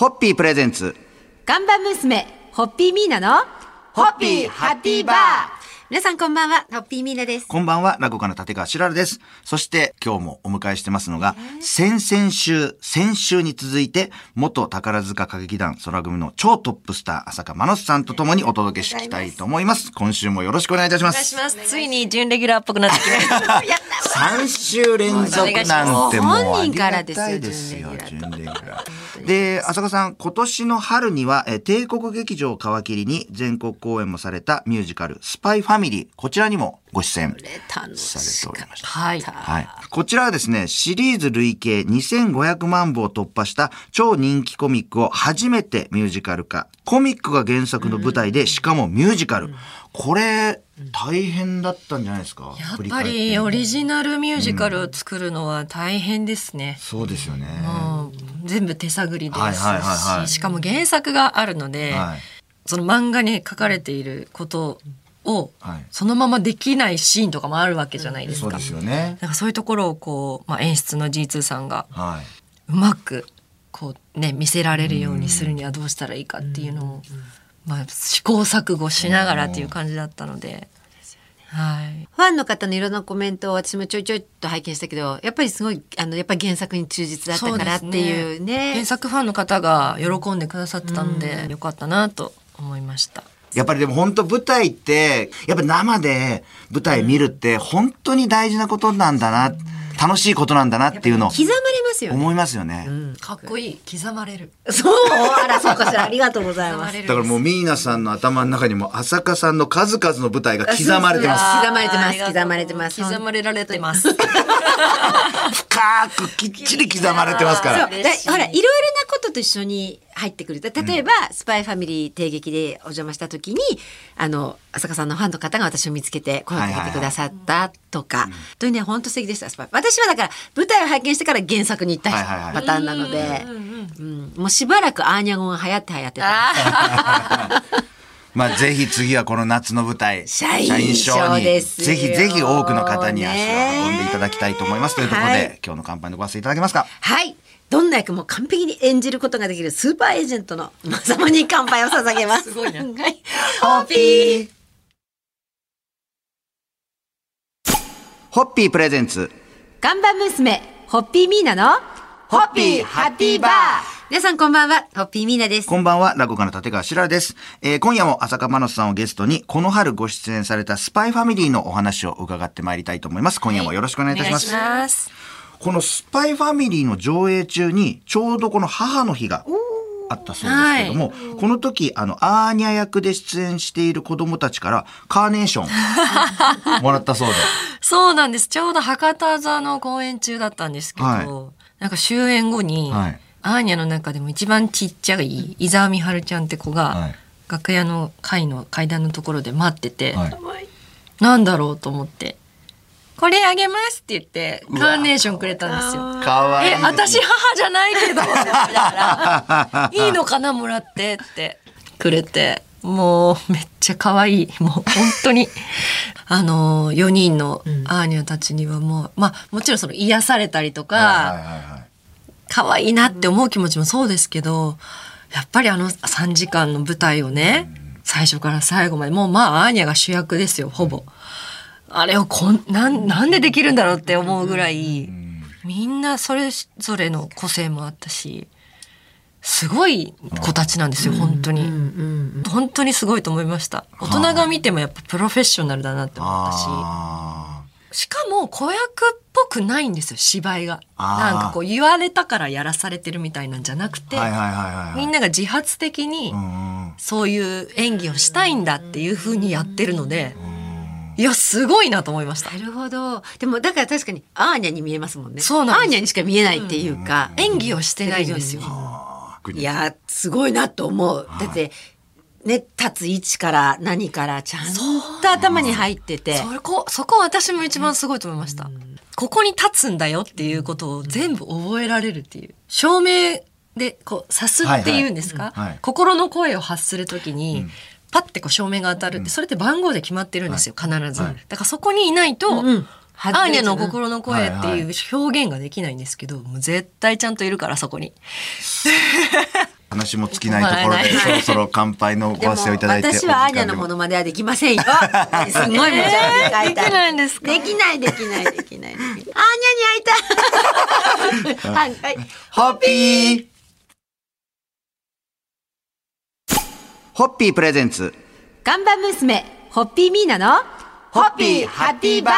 ホッピープレゼンツ。ガンバ娘、ホッピーミーナの、ホッピーハッピーバー皆さんこんばんは、ホッピーミーナです。こんばんは、落語家の立川しららです。そして今日もお迎えしてますのが、先々週、先週に続いて、元宝塚歌劇団空組の超トップスター、浅香真野さんと共にお届けしていきたいと思います。今週もよろしくお願いいたします。お願いします。ついに準レギュラーっぽくなってきました。3週連続なんてもうあ本人りがからですよたいですよ、準準レギュラー。で、浅香さん、今年の春には、えー帝国劇場皮切りに全国公演もされたミュージカル、スパイファミリー。こちらにもご出演楽されておりました。はい。はい。こちらはですね、シリーズ累計2500万部を突破した超人気コミックを初めてミュージカル化。コミックが原作の舞台で、しかもミュージカル。これ、大変だったんじゃないですか？やっぱりオリジナルミュージカルを作るのは大変ですね。そうですよね。うん全部手探りですし、しかも原作があるので、はい。その漫画に書かれていることをはいそのままできないシーンとかもあるわけじゃないですか。そうですよね。だからそういうところをこう、まあ、演出の G2 さんがはい。うまくこうね見せられるようにするにはどうしたらいいかっていうのを、まあ、試行錯誤しながらっていう感じだったので、はい、ファンの方のいろんなコメントを私もちょいちょいと拝見したけど、やっぱりすごい、あの、やっぱり原作に忠実だったからっていうね。原作ファンの方が喜んでくださってたので、よかったなと思いました。やっぱりでも本当舞台って、やっぱ生で舞台見るって本当に大事なことなんだな、楽しいことなんだなっていうのを刻まれますよね。思いますよね。かっこいい刻まれるそう、あら、そうかしら。ありがとうございます。だからもうミーナさんの頭の中にも浅香さんの数々の舞台が刻まれてます。刻まれてます刻まれてます刻まれられてます 深くきっちり刻まれてますから。そうだほらいろいろなことと一緒に入ってくる。例えば、スパイファミリー帝劇でお邪魔した時にあの浅香さんのファンの方が私を見つけて声をかけてくださったとか、というね本当素敵でしたスパイ。私はだから舞台を拝見してから原作に行ったはいはいはい。パターンなので、うんもうしばらくアーニャ語が流行って流行ってた。まあぜひ次はこの夏の舞台、社員証に、ですよ。ぜひぜひ多くの方に足ねを運んでいただきたいと思います。というところで、はい。今日の乾杯のご発声いただけますか？はい。どんな役も完璧に演じることができるスーパーエージェントのまさまに乾杯を捧げます。すごいねはい。ホッピーホッピープレゼンツ。看板娘、ホッピーミーナの、ホッピーハッピーバー皆さんこんばんは、ホッピーミーナです。こんばんは、落語家の立川しららです。えー今夜も浅香真野さんをゲストに、この春ご出演されたスパイファミリーのお話を伺ってまいりたいと思います。今夜もよろしくお願いいたします。ますこのスパイファミリーの上映中に、ちょうどこの母の日があったそうですけども、この時、あの、アーニャ役で出演している子供たちから、カーネーション、もらったそうで。そうなんです。ちょうど博多座の公演中だったんですけど、はい。なんか終演後に、はい。アーニャの中でも一番ちっちゃい伊沢美春ちゃんって子が、はい。楽屋の階の階段のところで待ってて、はい。なんだろうと思って、これあげますって言って、カーネーションくれたんですよ。かわいい。え、私母じゃないけど、って思いいいのかなもらってってくれて、もうめっちゃ可愛い。もう本当に。あの、4人のアーニャたちにはもう、まあもちろんその癒されたりとか、はいはいはいはい。可愛いなって思う気持ちもそうですけど、やっぱりあの3時間の舞台をね、最初から最後まで、もうまあアーニャが主役ですよ、ほぼ。あれをこん、なん、なんでできるんだろうって思うぐらい、みんなそれぞれの個性もあったし、すごい子たちなんですよ、本当に。本当にすごいと思いました。大人が見てもやっぱプロフェッショナルだなって思ったし。あしかも子役っぽくないんですよ芝居が。なんかこう言われたからやらされてるみたいなんじゃなくて。みんなが自発的にうんうんそういう演技をしたいんだっていう風にやってるので、いやすごいなと思いました。なるほど。でもだから確かにアーニャに見えますもんね。そうなんアーニャにしか見えないっていうか。演技をしてないんですよ。いや、すごいなと思う。だって、ね、立つ位置から何からちゃんと頭に入ってて。そこそこ私も一番すごいと思いました。ここに立つんだよっていうことを全部覚えられるっていう。照明でこう刺すっていうんですか、はいはいはい心の声を発するときに、パッてこう照明が当たるって、それって番号で決まってるんですよ、必ず。はいだからそこにいないと、うんアーニャの心の声っていう表現ができないんですけど、もう絶対ちゃんといるからそこに。話も尽きないところで、そろそろ乾杯のごでも発声をいただいて。私はアーニャのものまねはできませんよ。すごいもちろん会いたできないんでできないできないできないできない。アーニャに会いたい。はいはい。ホッピーホッピープレゼンツ。看板娘、ホッピーミーナの、ホッピーハッピーバー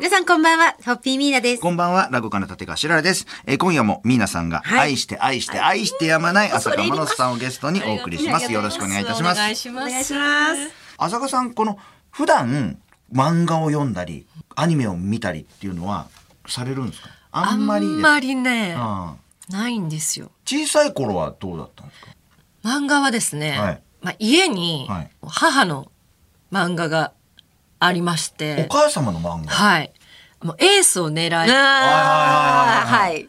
皆さんこんばんは、ホッピーミーナです。こんばんは、落語家の立川しららです。えー今夜もミーナさんがはい愛して愛して愛してやまない浅香真之さんをゲストにお送りします。よろしくお願いいたします。お願いします。お願いします。浅香さん、この普段漫画を読んだり、アニメを見たりっていうのはされるんですか？あんまり。あんまりね、ないんですよ。小さい頃はどうだったんですか？漫画はですね、はいまあ、家にはい母の漫画がありましおて、母様の漫画？はい。もうエースを狙い、あはいはいはいはい。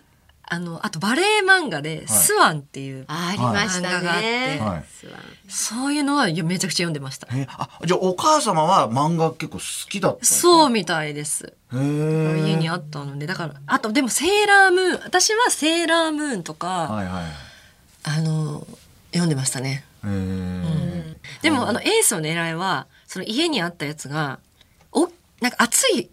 あの、あとバレエ漫画で、スワンっていう、ありました漫画があってね。はいスワンそういうのはめちゃくちゃ読んでました。えあ、じゃあお母様は漫画結構好きだったんですか？そうみたいです。へー家にあったので、だから、あとでもセーラームーン、私はセーラームーンとか、はいはい。あの、読んでましたね。でも、あの、エースの狙いは、その家にあったやつが、お、なんか熱い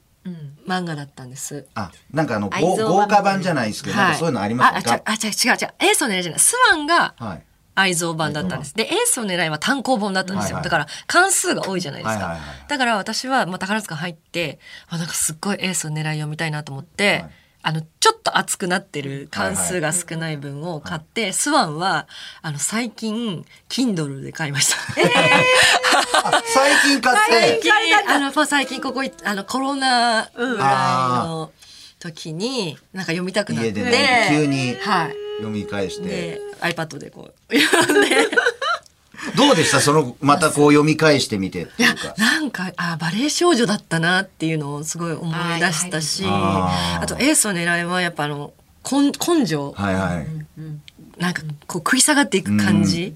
漫画だったんです。あ、なんかあの、豪豪華版じゃないですけど、なんかそういうのありますか？あ、あ、ちゃ、あ違う違う。エースの狙いじゃない。スワンがはい。愛蔵版だったんです。で、エースの狙いは単行本だったんですよ。はいはいだから、関数が多いじゃないですか。はいはいはいだから私は、まあ、宝塚入って、あ、なんかすっごいエースの狙い読みたいなと思って、はいあの、ちょっと熱くなってる関数が少ない分を買って、スワンは、あの、最近、Kindle で買いました。あ最近買って、最近あの、まあ最近ここい、あの、コロナぐらいの時に、なんか読みたくなって。家でね、急にはい。読み返して。で、iPad でこう、読んで。どうでした？その、またこう読み返してみていや。なんかあバレエ少女だったなっていうのをすごい思い出したし、あとエースの狙いはやっぱあの根根性、はいはい。なんかこう食い下がっていく感じ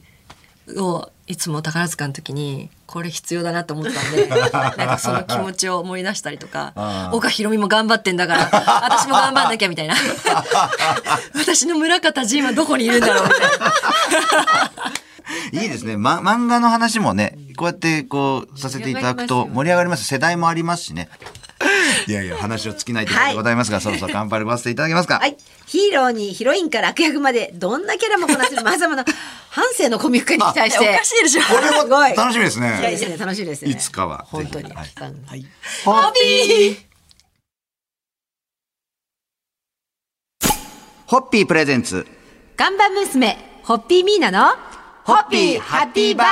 をいつも宝塚の時にこれ必要だなと思ったんで なんかその気持ちを思い出したりとか岡ひろみも頑張ってんだから私も頑張んなきゃみたいな。私の村方仁はどこにいるんだろうみたいな いいですね。ま、漫画の話もね、こうやってこう、させていただくと盛り上がります。世代もありますしね。いやいや、話を尽きないところでございますが、そろそろ乾杯でごわせていただけますか？はい。ヒーローにヒロインから悪役までどんなキャラもこなせるまざまな半生のコミックに対して。おかしいでしょこれすごいも楽しみですいやいいですね。ね楽しいですね。いつかは。本当に。はいはいホッピーホッピープレゼンツ。看板娘、ホッピーミーナの、ホッピーハッピーバー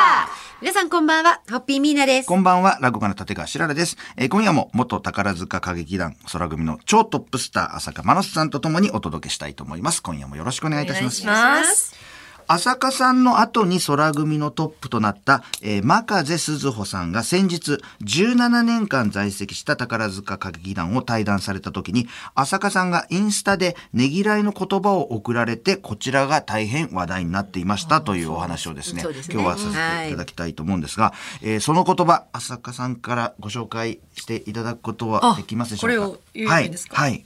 皆さんこんばんは、ホッピーミーナです。こんばんは、落語家の立川しららです。えー今夜も元宝塚歌劇団空組の超トップスター浅香真之さんとともにお届けしたいと思います。今夜もよろしくお願いいたします。ます浅香さんの後に空組のトップとなった、えー、真風鈴穂さんが先日17年間在籍した宝塚歌劇団を退団された時に浅香さんがインスタでねぎらいの言葉を送られてこちらが大変話題になっていましたというお話をですねすね。今日はさせていただきたいと思うんですが、えーその言葉浅香さんからご紹介していただくことはできますでしょうか？あこれを言うんですか？はい、はい、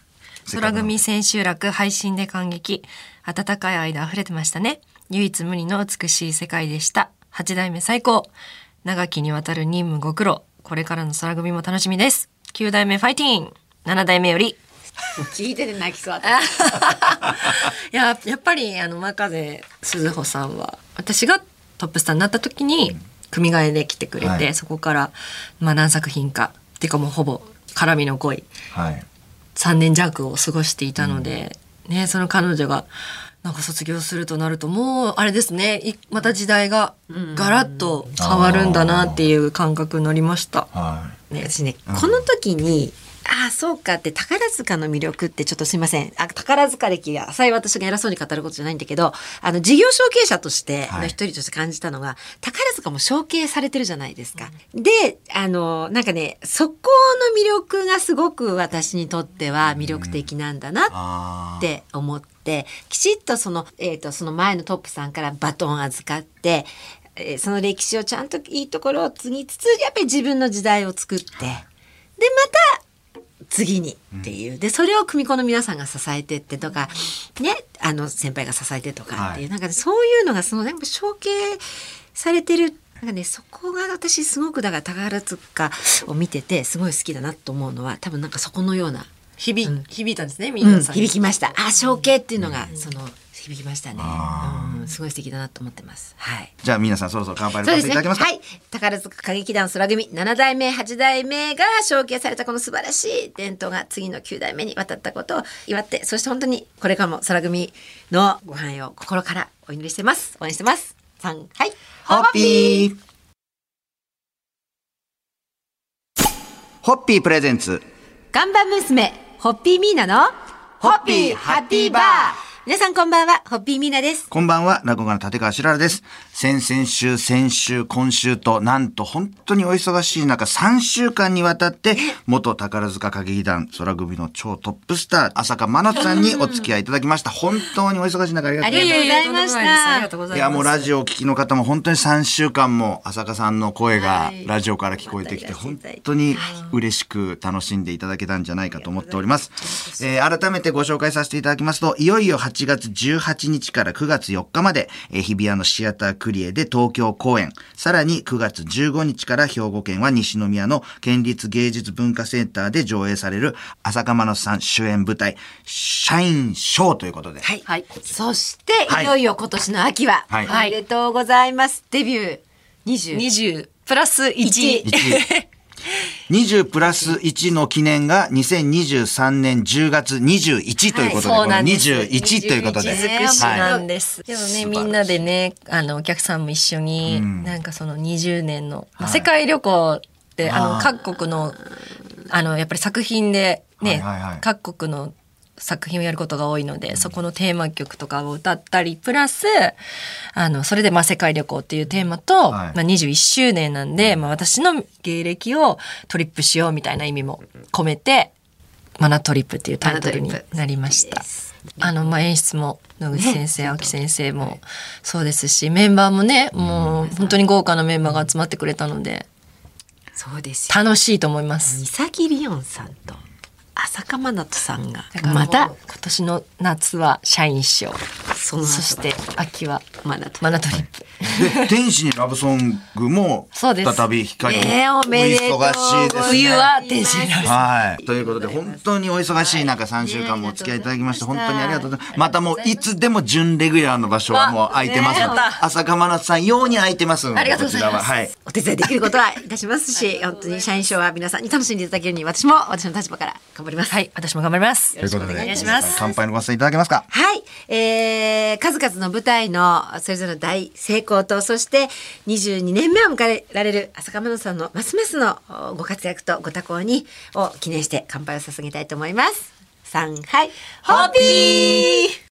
空組千秋楽配信で感激。温かい愛で溢れてましたね唯一無二の美しい世界でした。八代目最高。長きにわたる任務ご苦労。これからの空組も楽しみです。九代目ファイティーン。七代目より。聞いてて泣きそう。いややっぱりあの真風鈴穂さんは私がトップスターになった時に組替えで来てくれて、はい。そこから、まあ、何作品かっていうかもうほぼ絡みの濃いはい。3年弱を過ごしていたので、ね、その彼女がなんか卒業するとなるともうあれですね。いまた時代がガラッと変わるんだなっていう感覚になりました。はい。ね、私ね、この時に、ああ、そうかって宝塚の魅力ってちょっとすいません。あ宝塚歴が浅い私が偉そうに語ることじゃないんだけど、あの、事業承継者としてはい。の一人として感じたのが、宝塚も承継されてるじゃないですか。で、あの、なんかね、そこの魅力がすごく私にとっては魅力的なんだなって思ってきちっとその,、えー、とその前のトップさんからバトン預かって、えーその歴史をちゃんといいところを継ぎつつやっぱり自分の時代を作ってでまた次にっていう、でそれを組子の皆さんが支えてってとかねあの先輩が支えてとかっていう、はい。なんかねそういうのがそのなんか承継されてるなんかねそこが私すごくだから宝塚を見ててすごい好きだなと思うのは多分なんかそこのような、響,、うん響いたんですねみうんん、なさん、響きましたあ承継っていうのがその響きましたね、あうん、すごい素敵だなと思ってますはいじゃあ皆さんそろそろ乾杯のそうですね。させていただきますか。はい。宝塚歌劇団空組7代目、8代目が承継されたこの素晴らしい伝統が次の9代目に渡ったことを祝って、そして本当にこれからも空組のご飯を心からお祈りしてます。応援してます。3、はい。ホッピーホッピープレゼンツ。看板娘、ホッピーミーナの、ホッピーハッピーバー。皆さんこんばんは、ホッピーミーナです。こんばんは、落語家の立川しららです。先々週、先週、今週と、なんと本当にお忙しい中、3週間にわたって、元宝塚歌劇団空組の超トップスター、浅香真奈さんにお付き合いいただきました。本当にお忙しい中、ありがとうございます。ありがとうございましたいやもうございますいや、もうラジオをお聞きの方も本当に3週間も浅香さんの声がラジオから聞こえてきて、本当に嬉しく楽しんでいただけたんじゃないかと思っております。えー改めてご紹介させていただきますと、いよいよ8月18日から9月4日まで、えー日比谷のシアタークリエで東京公演、さらに9月15日から兵庫県は西宮の県立芸術文化センターで上映される浅香真奈さん主演舞台、社員ショーということで、はい。はい。そして、はい。い、よいよ今年の秋は、はい。おめでとうございます。デビュー。20。20プラス1 1 20プラス1の記念が2023年10月21ということで、そうなんです。この21ということで。21尽くないんです。でもね、みんなでね、あの、お客さんも一緒に、ん。なんかその20年の、まあはい。世界旅行って、あの、あー。各国の、あの、やっぱり作品でね、はいはいはい。各国の作品をやることが多いので、そこのテーマ曲とかを歌ったり、プラス、あの、それでまあ世界旅行っていうテーマと、はい。まあ21周年なんで、まあ私の芸歴をトリップしようみたいな意味も込めて、マナトリップっていうタイトルになりました。あの、まあ、演出も野口先生、青木先生もそうですし、メンバーもね、もう本当に豪華なメンバーが集まってくれたので、そうですよ。楽しいと思います。三崎リオンさんと浅香真奈さんがまた今年の夏は社員賞、その後そして秋はマナとマナトリップ。で、天使にラブソングも、そうです再び光に、ねえおめでとうお忙しいですね。冬は天使になる。はい。ということで、本当にお忙しい中、3週間もお付き合いいただきまして、本当にありがとうございます。またもう、いつでも準レギュラーの場所はもう空いてますので。浅香真奈さん用に空いてますので、ありがとうございますこちらは。はい。お手伝いできることはいたしますし本当に社員賞は皆さんに楽しんでいただけるように私も私の立場から頑張ります。はい、私も頑張ります。ということで、お願いします。乾杯のご発声いただけますか？はい、えー、数々の舞台のそれぞれの大成功とそして22年目を迎えられる浅香真奈さんのますますのおご活躍とご多幸にを記念して乾杯を捧げたいと思います。3はいホッピー